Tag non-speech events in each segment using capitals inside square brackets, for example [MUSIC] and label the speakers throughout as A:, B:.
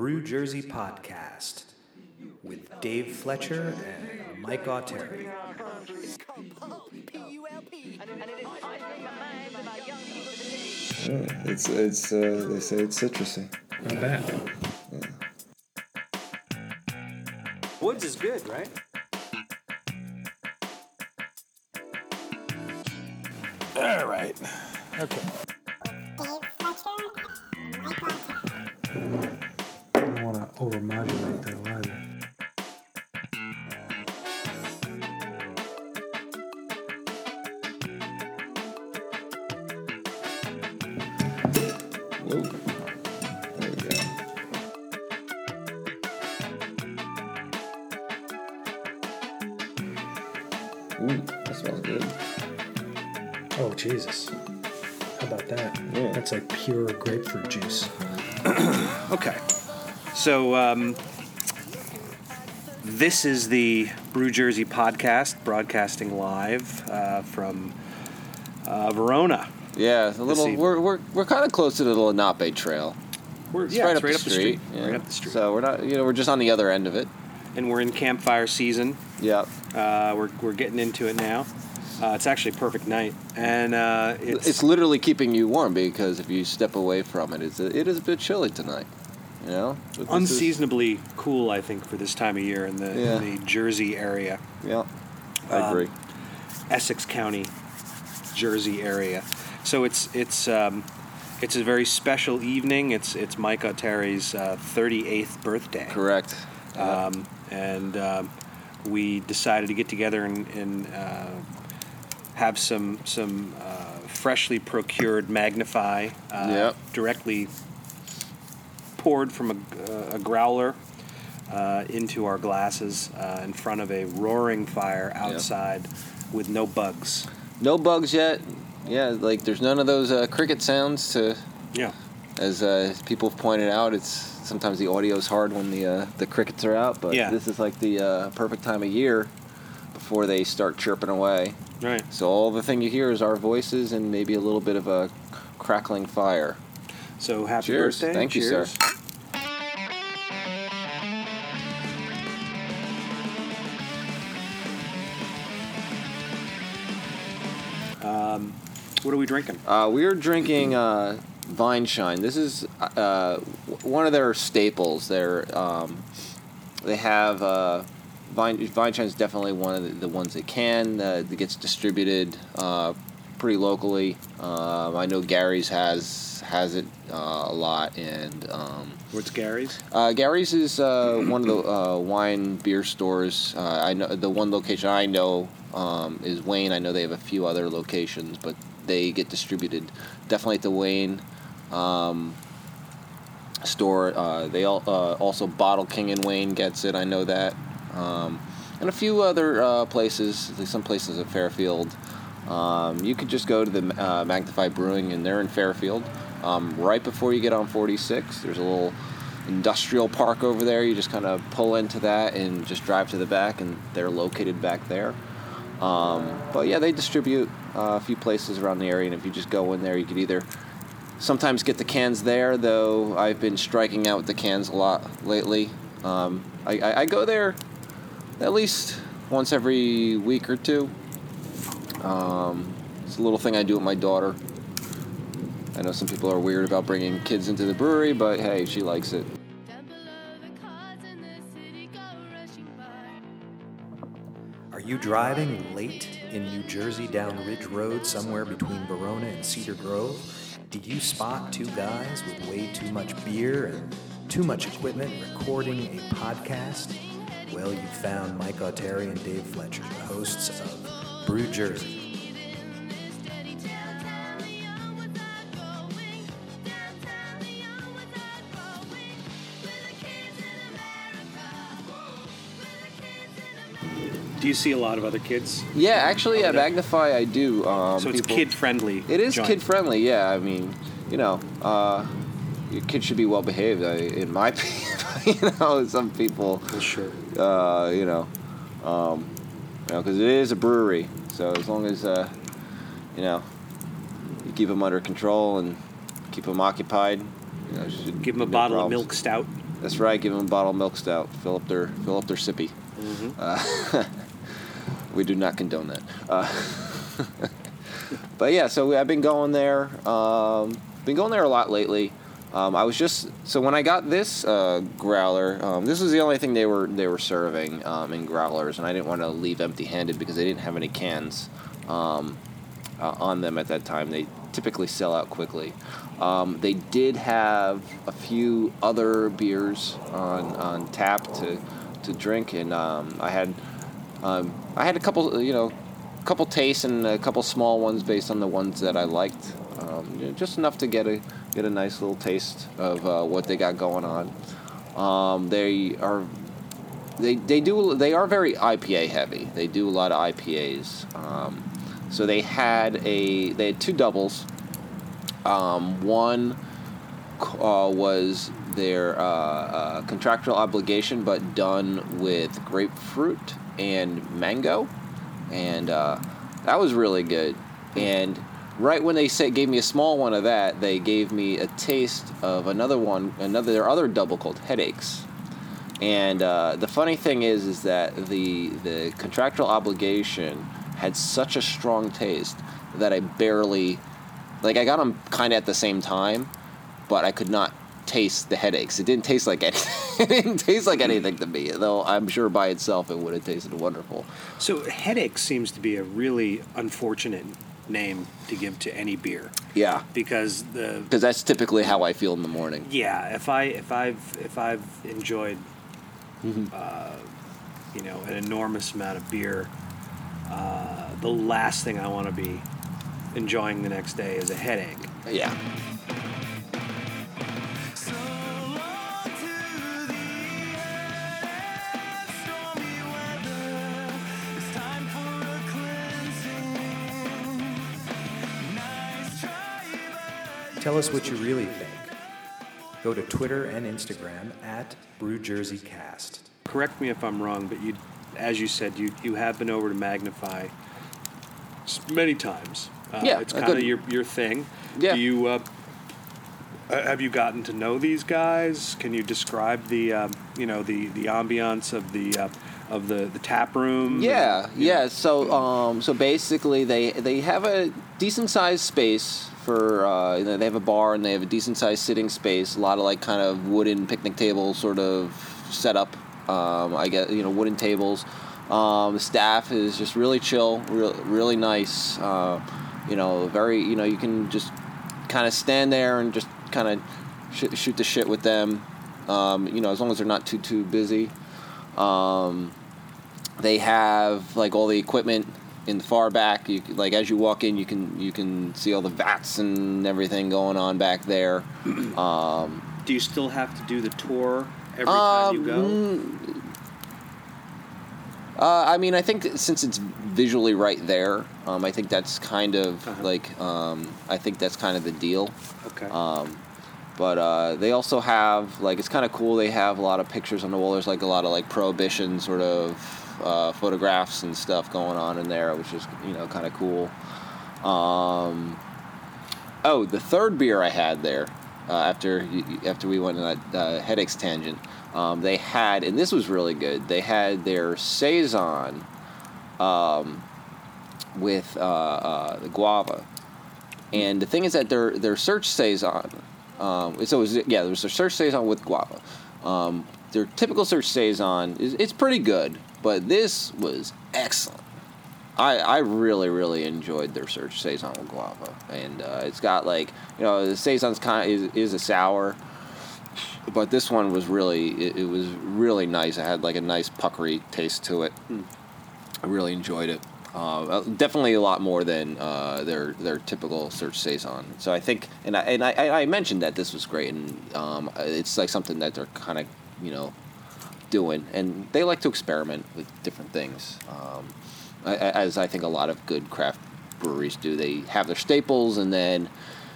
A: Brew Jersey Podcast with Dave Fletcher and Mike Auteri.
B: Yeah, it's it's uh, they say it's citrusy.
C: Not bad.
A: Woods is good, right?
B: All right.
A: Okay.
C: Overmodulate though either.
B: Whoa. There we go. Ooh, that smells good.
C: Oh Jesus! How about that?
B: Yeah.
C: That's like pure grapefruit juice. [CLEARS THROAT]
A: Okay. So, um, this is the Brew Jersey Podcast, broadcasting live uh, from uh, Verona.
D: Yeah, a little. We're we're, we're kind of close to the Lenape Trail.
A: We're yeah,
D: right up
A: right
D: the
A: up the
D: street.
A: street.
D: yeah.
A: Right up the street.
D: So we're not. You know, we're just on the other end of it.
A: and we're in campfire season.
D: Yep.
A: Uh, we're, we're getting into it now. Uh, it's actually a perfect night, and uh, it's,
D: It's, literally keeping you warm because if you step away from it, it's a, it is a bit chilly tonight. You know. This is-
A: unseasonably cool, I think, for this time of year in the,
D: Yeah.
A: in the Jersey area,
D: Yeah. I
A: Um,
D: agree.
A: Essex County, Jersey area. So it's it's um, it's a very special evening. It's it's Mike Auteri's uh, 38th birthday.
D: Correct. Yeah.
A: um, and um, we decided to get together and, and uh, have some some uh, freshly procured Magnify, uh,
D: Yep.
A: directly poured from a, a growler uh, into our glasses uh, in front of a roaring fire outside with no bugs.
D: no bugs yet. Yeah, like there's none of those uh, cricket sounds to.
A: Yeah.
D: As uh, people have pointed out, it's sometimes the audio's hard when the uh, the crickets are out, but
A: Yeah.
D: this is like the uh, perfect time of year before they start chirping away.
A: Right.
D: So all the thing you hear is our voices and maybe a little bit of a crackling fire.
A: So happy
D: Cheers.
A: birthday!
D: Thank you, sir.
A: Um, what are we drinking?
D: Uh, we are drinking uh, Vine Shine. This is uh, one of their staples. Um, they have uh, Vine, Shine is definitely one of the, the ones that can uh, that gets distributed uh, pretty locally. Um, I know Gary's has has it uh, a lot, and um,
A: What's Gary's?
D: Uh, Gary's is uh, one of the uh, wine beer stores. Uh, I know the one location I know um, is Wayne. I know they have a few other locations, but they get distributed definitely at the Wayne um, store. Uh, they all, uh, also Bottle King in Wayne gets it. I know that, um, and a few other places. Some places at Fairfield. Um, you could just go to the Magnify Brewing, and they're in Fairfield. Um, right before you get on 46, there's a little industrial park over there. You just kind of pull into that and just drive to the back, and they're located back there. Um, but yeah, they distribute uh, a few places around the area, and if you just go in there, you could either sometimes get the cans there, though I've been striking out with the cans a lot lately. Um, I, I, I go there at least once every week or two. Um, it's a little thing I do with my daughter. I know some people are weird about bringing kids into the brewery, but hey, she likes it.
A: Are you driving late in New Jersey down Ridge Road somewhere between Verona and Cedar Grove? Did you spot two guys with way too much beer and too much equipment recording a podcast? Well, you found Mike Auteri and Dave Fletcher, the hosts of Brew Jersey. Do you see a lot of other kids?
D: Yeah, actually, at Magnify, I do. Um,
A: So it's
D: people-
A: kid friendly.
D: It is kid friendly, yeah. I mean, you know, uh, your kid should be well behaved, I, in my [LAUGHS] opinion. you know, some people,
A: Sure.
D: uh, you know, um, you know, because it is a brewery. So as long as, uh, you know, you keep them under control and keep them occupied, you know, should
A: Give them a
D: no
A: bottle of
D: problems.
A: milk stout.
D: That's right. Give them a bottle of milk stout. Fill up their fill up their sippy. Uh, [LAUGHS] we do not condone that. Uh, [LAUGHS] but yeah, so I've been going there. Um, been going there a lot lately. Um, I was just so when I got this uh, growler, um, this was the only thing they were they were serving um, in growlers, and I didn't want to leave empty-handed because they didn't have any cans um, uh, on them at that time. They typically sell out quickly. Um, they did have a few other beers on, on tap to to drink, and um, I had um, I had a couple you know a couple tastes and a couple small ones based on the ones that I liked, um, you know, just enough to get a get a nice little taste of uh, what they got going on. Um, they are they, they do they are very IPA heavy. They do a lot of IPAs. Um, so they had a they had two doubles. Um, one uh, was their uh, uh, contractual obligation, but done with grapefruit and mango, and uh, that was really good. And right when they said gave me a small one of that, they gave me a taste of another one, another their other double called headaches. And uh, the funny thing is, is that the the contractual obligation had such a strong taste that I barely, like, I got them kind of at the same time, but I could not taste the headaches. It didn't taste like any, [LAUGHS] it didn't taste like anything to me. Though I'm sure by itself it would have tasted wonderful.
A: So headache seems to be a really unfortunate name to give to any beer
D: Yeah,
A: because the
D: because that's typically how I feel in the morning.
A: yeah if I if I've if I've enjoyed uh, you know an enormous amount of beer, uh, the last thing I want to be enjoying the next day is a headache.
D: Yeah.
C: Tell us what you really think. Go to Twitter and Instagram at BrewJerseyCast.
A: Correct me if I'm wrong, but you, as you said, you you have been over to Magnify many times. Uh,
D: Yeah,
A: it's kind of your your thing.
D: Yeah.
A: Do you uh, uh, have you gotten to know these guys? Can you describe the um, you know the the ambiance of the uh, of the the tap room?
D: Yeah,
A: And, you know,
D: yeah. So, um, so basically, they they have a decent sized space for. Uh, they have a bar and they have a decent sized sitting space. A lot of like kind of wooden picnic table sort of setup. Um, I guess you know wooden tables. Um, the staff is just really chill, real, really nice. Uh, you know, very. You know, you can just kind of stand there and just kind of sh- shoot the shit with them. Um, you know, as long as they're not too too busy. Um, they have like all the equipment in the far back. You like as you walk in, you can you can see all the vats and everything going on back there. [CLEARS THROAT] Um,
A: Do you still have to do the tour every time you go?
D: um, Uh, I mean, I think since it's visually right there, um, I think that's kind of
A: Uh-huh.
D: like um, I think that's kind of the deal.
A: Okay.
D: Um, but uh, they also have like it's kind of cool. They have a lot of pictures on the wall. There's like a lot of like prohibition sort of uh, photographs and stuff going on in there, which is you know kind of cool. Um, oh, the third beer I had there uh, after after we went on that uh, headaches tangent, um, they had and this was really good. They had their saison um, with uh, uh, the guava. And the thing is that their their search saison, um, so it was, yeah, there was their search saison with guava. Um, their typical search saison is it's pretty good, but this was excellent. I, I really really enjoyed their search saison with guava, and uh, it's got like you know the saison's kind of is, is a sour, but this one was really it, it was really nice. It had like a nice puckery taste to it. I really enjoyed it. Uh, definitely a lot more than uh, their their typical search saison. So I think, and I and I, I mentioned that this was great, and um, it's like something that they're kind of you know doing, and they like to experiment with different things, um, as I think a lot of good craft breweries do. They have their staples, and then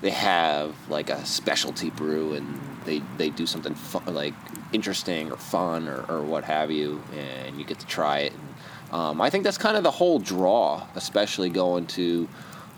D: they have like a specialty brew, and they they do something like interesting or fun or, or what have you, and you get to try it. And, um, I think that's kind of the whole draw, especially going to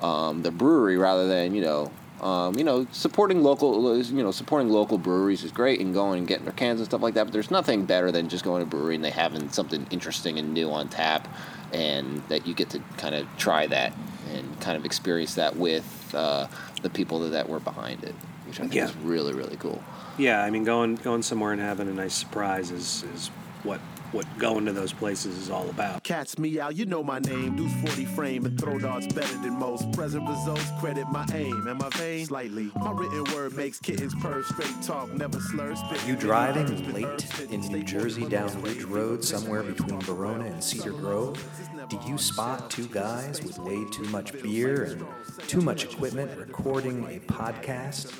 D: um, the brewery rather than you know Um, you know, supporting local, you know, supporting local breweries is great, and going and getting their cans and stuff like that. But there's nothing better than just going to a brewery and they having something interesting and new on tap, and that you get to kind of try that and kind of experience that with uh, the people that, that were behind it, which I think
A: Yeah.
D: is really really cool.
A: Yeah, I mean, going going somewhere and having a nice surprise is is what what going to those places is all about.
E: Cats me out, you know my name. Deuce 40 frame and throw darts better than most. Present results credit my aim. Am I vain? Slightly. My written word makes kittens purr. Straight talk, never slur. Spit
C: you driving late in New Jersey down Ridge Road somewhere between Verona and Cedar Grove? Do you spot two guys with way too much beer and too much equipment recording a podcast?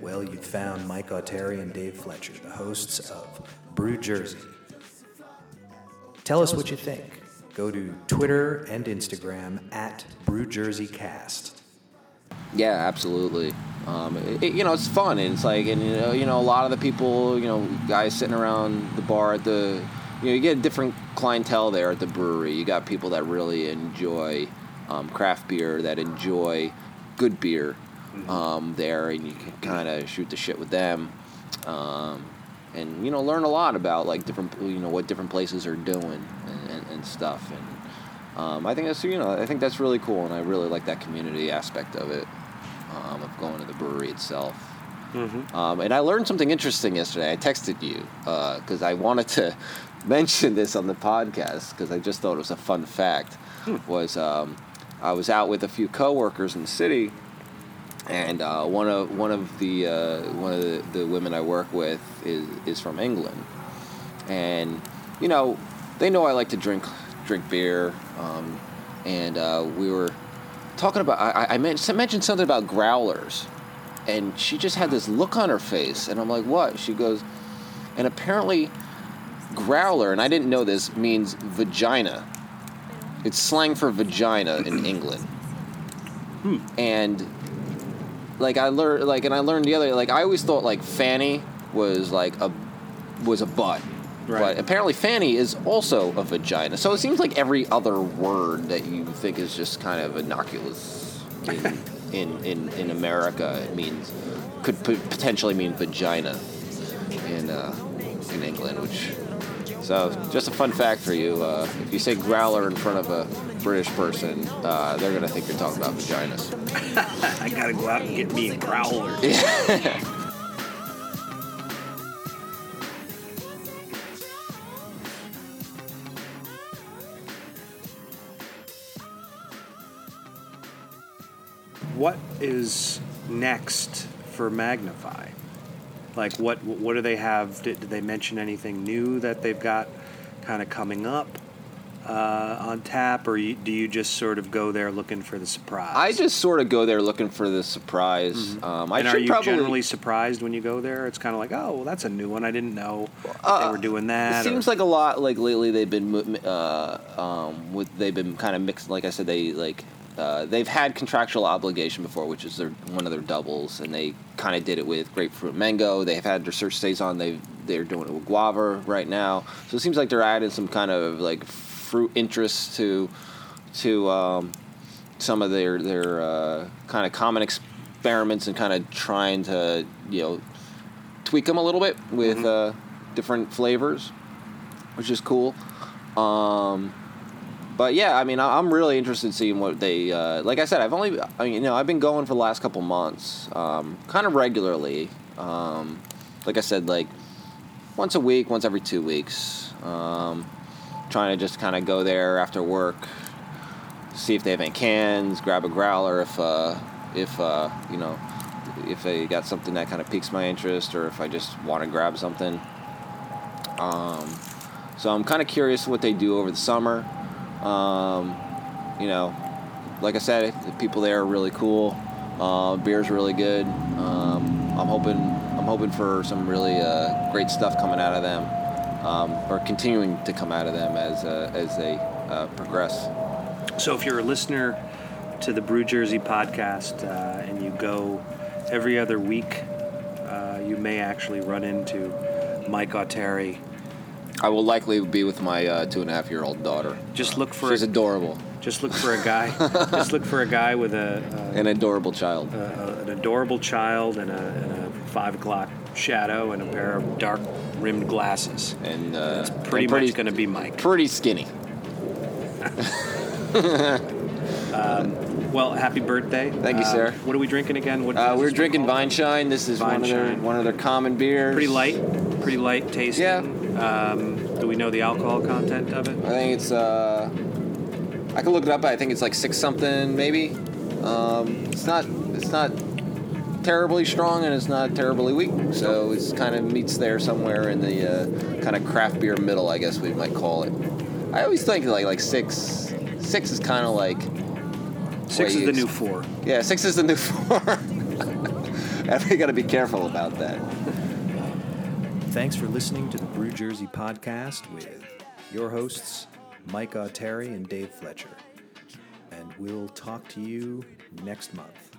C: Well, you've found Mike Auteri and Dave Fletcher, the hosts of Brew Jersey. Tell us what you think. Go to Twitter and Instagram at BrewJerseyCast.
D: Yeah, absolutely. Um, it, it- you know, it's fun, and it's like, and you know, you know, a lot of the people, you know, guys sitting around the bar at the, you know, you get a different clientele there at the brewery. You got people that really enjoy um, craft beer, that enjoy good beer um, there, and you can kind of shoot the shit with them, um, and you know, learn a lot about like different, you know, what different places are doing and, and, and stuff, and. Um, I think that's you know I think that's really cool, and I really like that community aspect of it, um, of going to the brewery itself. Um, and I learned something interesting yesterday. I texted you because I wanted to [LAUGHS] mention this on the podcast because I just thought it was a fun fact. Was um, I was out with a few coworkers in the city, and uh, one of one of the uh, one of the, the women I work with is is from England, and you know they know I like to drink drink beer, um, and uh, we were talking about I, I mentioned, mentioned something about growlers, and she just had this look on her face, and I'm like, what? She goes, and apparently, growler, and I didn't know this means vagina. It's slang for vagina in England, and like I learned, like, and I learned the other, like I always thought like fanny was like a was a butt.
A: Right.
D: But apparently, fanny is also a vagina. So it seems like every other word that you think is just kind of innocuous in in, in, in America it means could p- potentially mean vagina in uh, in England. Which so just a fun fact for you: uh, if you say growler in front of a British person, uh, they're gonna think you're talking about vaginas. [LAUGHS]
A: I gotta go out and get me a growler. [LAUGHS] what is next for Magnify? Like, what what do they have? Did, did they mention anything new that they've got kind of coming up uh, on tap, or you, do you just sort of go there looking for the surprise?
D: I just sort of go there looking for the surprise. Um, I
A: and are you
D: probably.
A: generally surprised when you go there? It's kind of like, oh, well, that's a new one. I didn't know they were doing that.
D: Uh, It seems like a lot. Like lately, they've been uh, um, with they've been kind of mixed. Like I said, they like uh, they've had contractual obligation before, which is their one of their doubles, and they kind of did it with grapefruit mango. They've had their search saison. They they're doing it with guava right now. So it seems like they're adding some kind of like fruit interest to to um, some of their their uh, kind of common experiments and kind of trying to you know tweak them a little bit with uh, different flavors, which is cool. Um, but yeah, I mean, I'm really interested in seeing what they. Uh, like I said, I've only, I mean, you know, I've been going for the last couple months, um, kind of regularly. Um, like I said, like once a week, once every two weeks. Um, trying to just kind of go there after work, see if they have any cans, grab a growler if, uh, if uh, you know, if they got something that kind of piques my interest, or if I just want to grab something. Um, so I'm kind of curious what they do over the summer. Um, you know, like I said, the people there are really cool. Uh, beer's really good. Um, I'm hoping I'm hoping for some really uh, great stuff coming out of them, um, or continuing to come out of them as uh, as they uh, progress.
A: So if you're a listener to the Brew Jersey podcast uh, and you go every other week, uh, you may actually run into Mike Auteri.
D: I will likely be with my uh, two and a half year old daughter.
A: Just look for
D: She's
A: a,
D: adorable,
A: just look for a guy. just look for a guy with a,
D: an adorable child.
A: a, an adorable child and a, and a five o'clock shadow and a pair of dark rimmed glasses.
D: And uh,
A: It's pretty,
D: and
A: much going to be Mike.
D: pretty skinny.
A: Well, happy birthday!
D: Thank you,
A: Um,
D: sir.
A: What are we drinking again? What
D: Uh, we're drinking
A: called?
D: Vine Shine. This is one of their one of their common beers.
A: Pretty light, pretty light tasting.
D: Yeah.
A: Um, do we know the alcohol content of it?
D: I think it's. Uh, I can look it up. But I think it's like six something, maybe. Um, it's not. It's not terribly strong, and it's not terribly weak. So it's kind of meets there somewhere in the uh, kind of craft beer middle, I guess we might call it. I always think like like six. Six is kind of like.
A: Six is the new four.
D: Yeah, six is the new [LAUGHS] four. and we got to be careful about that.
C: Thanks for listening to the Brew Jersey podcast with your hosts, Mike Auteri and Dave Fletcher. And we'll talk to you next month.